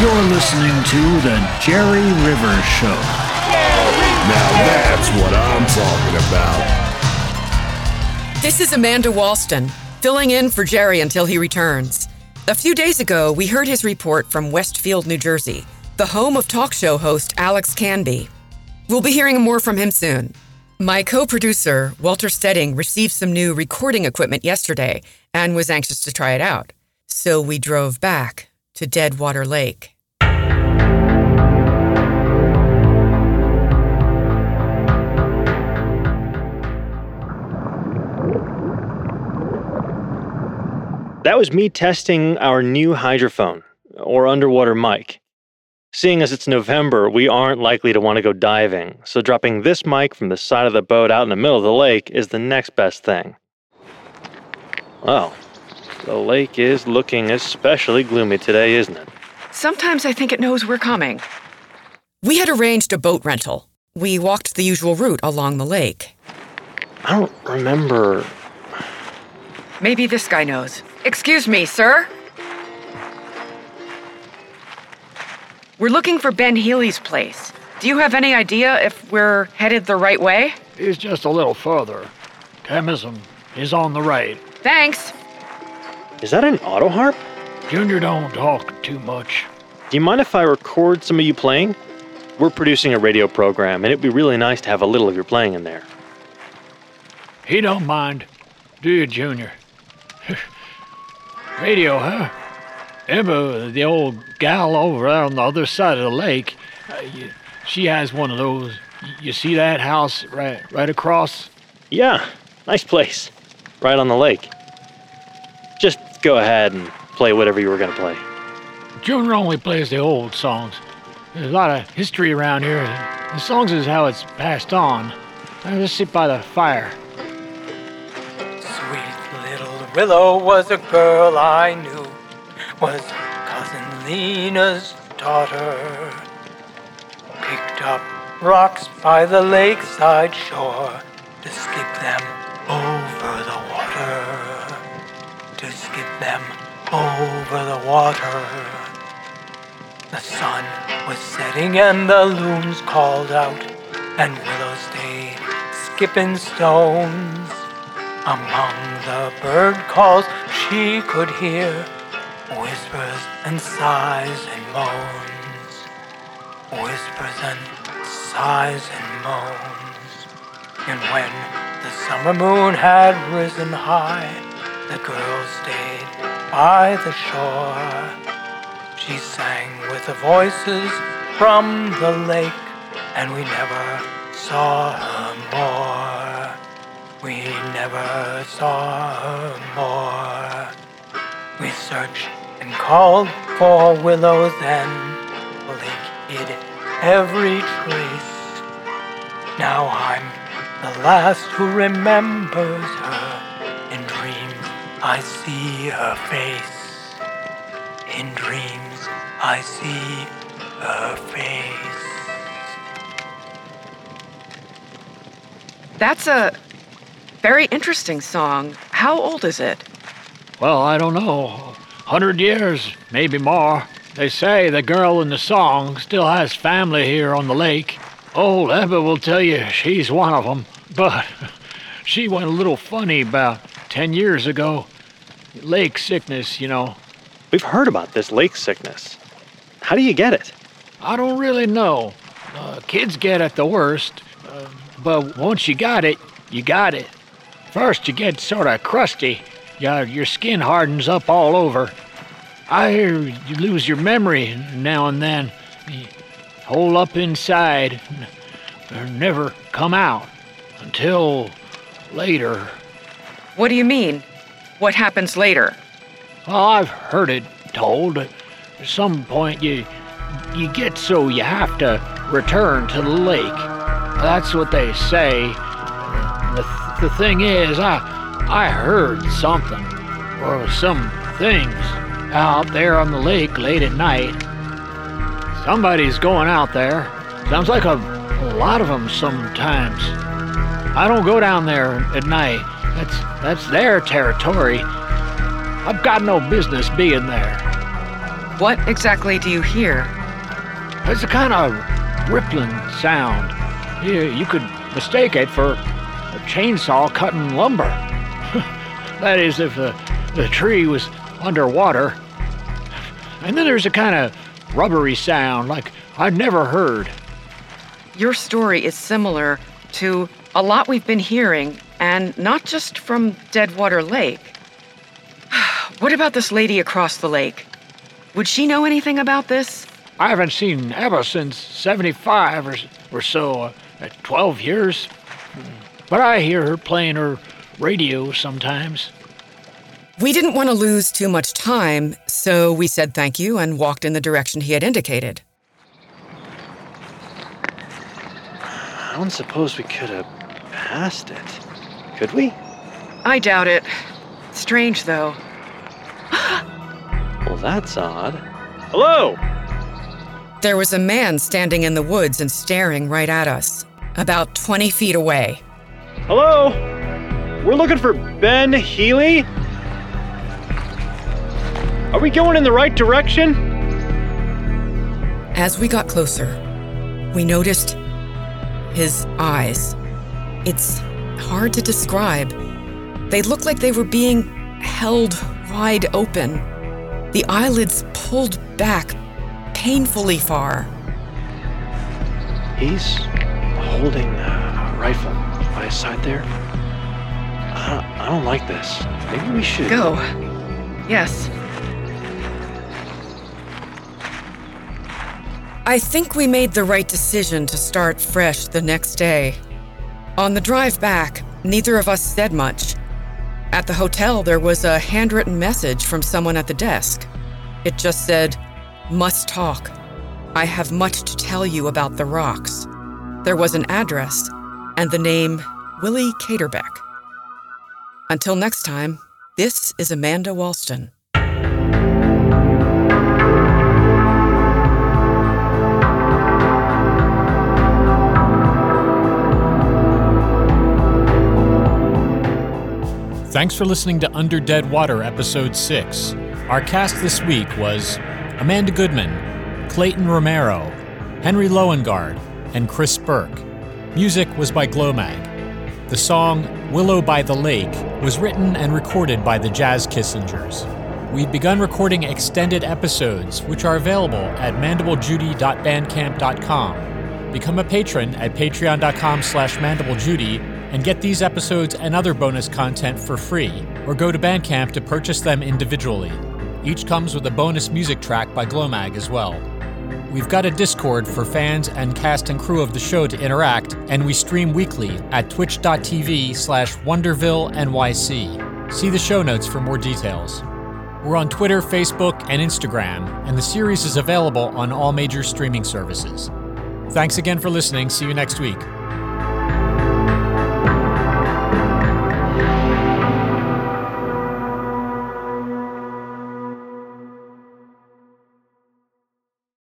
You're listening to The Jerry Rivers Show. Now that's what I'm talking about. This is Amanda Walston, filling in for Jerry until he returns. A few days ago, we heard his report from Westfield, New Jersey, the home of talk show host Alex Canby. We'll be hearing more from him soon. My co producer, Walter Stedding, received some new recording equipment yesterday and was anxious to try it out. So we drove back to Deadwater Lake. That was me testing our new hydrophone, or underwater mic. Seeing as it's November, we aren't likely to want to go diving, so dropping this mic from the side of the boat out in the middle of the lake is the next best thing. Well, the lake is looking especially gloomy today, isn't it? Sometimes I think it knows we're coming. We had arranged a boat rental. We walked the usual route along the lake. I don't remember. Maybe this guy knows. Excuse me, sir? We're looking for Ben Healy's place. Do you have any idea if we're headed the right way? He's just a little further. Chemism is on the right. Thanks. Is that an auto harp? Junior don't talk too much. Do you mind if I record some of you playing? We're producing a radio program, and it'd be really nice to have a little of your playing in there. He don't mind. Do you, Junior? Radio, huh? Emma, the old gal over there on the other side of the lake, uh, you, she has one of those. You see that house right, right across? Yeah, nice place. Right on the lake. Just go ahead and play whatever you were going to play. Junior only plays the old songs. There's a lot of history around here. The songs is how it's passed on. I just sit by the fire. Sweet little Willow was a girl I knew, was cousin Lena's daughter. Picked up rocks by the lakeside shore to skip them over the water. To skip them over the water. The sun was setting and the loons called out, and Willow stayed skipping stones. Among the bird calls she could hear whispers and sighs and moans. Whispers and sighs and moans. And when the summer moon had risen high, the girl stayed by the shore. She sang with the voices from the lake, and we never saw her more. We never saw her more. We searched and called for willows then. The lake hid every trace. Now I'm the last who remembers her. In dreams, I see her face. In dreams, I see her face. That's a very interesting song. How old is it? Well, I don't know. Hundred years, maybe more. They say the girl in the song still has family here on the lake. Old Ebba will tell you she's one of them, but she went a little funny about ten years ago. Lake sickness, you know. We've heard about this lake sickness. How do you get it? I don't really know. Uh, kids get it the worst, uh, but once you got it, you got it. First, you get sort of crusty. Your, your skin hardens up all over. I hear you lose your memory now and then. You hole up inside and never come out until later. What do you mean? What happens later? I've heard it told. At some point, you you get so you have to return to the lake. That's what they say. The, the thing is, I I heard something or some things out there on the lake late at night. Somebody's going out there. Sounds like a, a lot of them sometimes. I don't go down there at night. That's that's their territory. I've got no business being there. What exactly do you hear? It's a kind of rippling sound. You, you could mistake it for a chainsaw cutting lumber. that is, if the, the tree was underwater. And then there's a kind of rubbery sound like I'd never heard. Your story is similar to a lot we've been hearing, and not just from Deadwater Lake. what about this lady across the lake? Would she know anything about this? I haven't seen Ebba since 75 or, or so, uh, at 12 years. But I hear her playing her radio sometimes. We didn't want to lose too much time, so we said thank you and walked in the direction he had indicated. I don't suppose we could have passed it. Could we? I doubt it. Strange, though. Well, that's odd. Hello! There was a man standing in the woods and staring right at us, about 20 feet away. Hello? We're looking for Ben Healy? Are we going in the right direction? As we got closer, we noticed his eyes. It's hard to describe. They looked like they were being held wide open, the eyelids pulled back painfully far. He's holding a rifle by his side there. I don't, I don't like this. Maybe we should Go. Yes. I think we made the right decision to start fresh the next day. On the drive back, neither of us said much. At the hotel, there was a handwritten message from someone at the desk. It just said, Must talk. I have much to tell you about the rocks. There was an address and the name Willie Caterbeck. Until next time, this is Amanda Walston. Thanks for listening to Under Dead Water, Episode 6. Our cast this week was Amanda Goodman, Clayton Romero, Henry Loengard, and Chris Burke. Music was by Glomag. The song Willow by the Lake was written and recorded by the Jazz Kissingers. We've begun recording extended episodes, which are available at mandiblejudy.bandcamp.com. Become a patron at patreon.com slash mandiblejudy and get these episodes and other bonus content for free, or go to Bandcamp to purchase them individually. Each comes with a bonus music track by Glomag as well. We've got a Discord for fans and cast and crew of the show to interact, and we stream weekly at twitch.tv slash wondervillenyc. See the show notes for more details. We're on Twitter, Facebook, and Instagram, and the series is available on all major streaming services. Thanks again for listening. See you next week.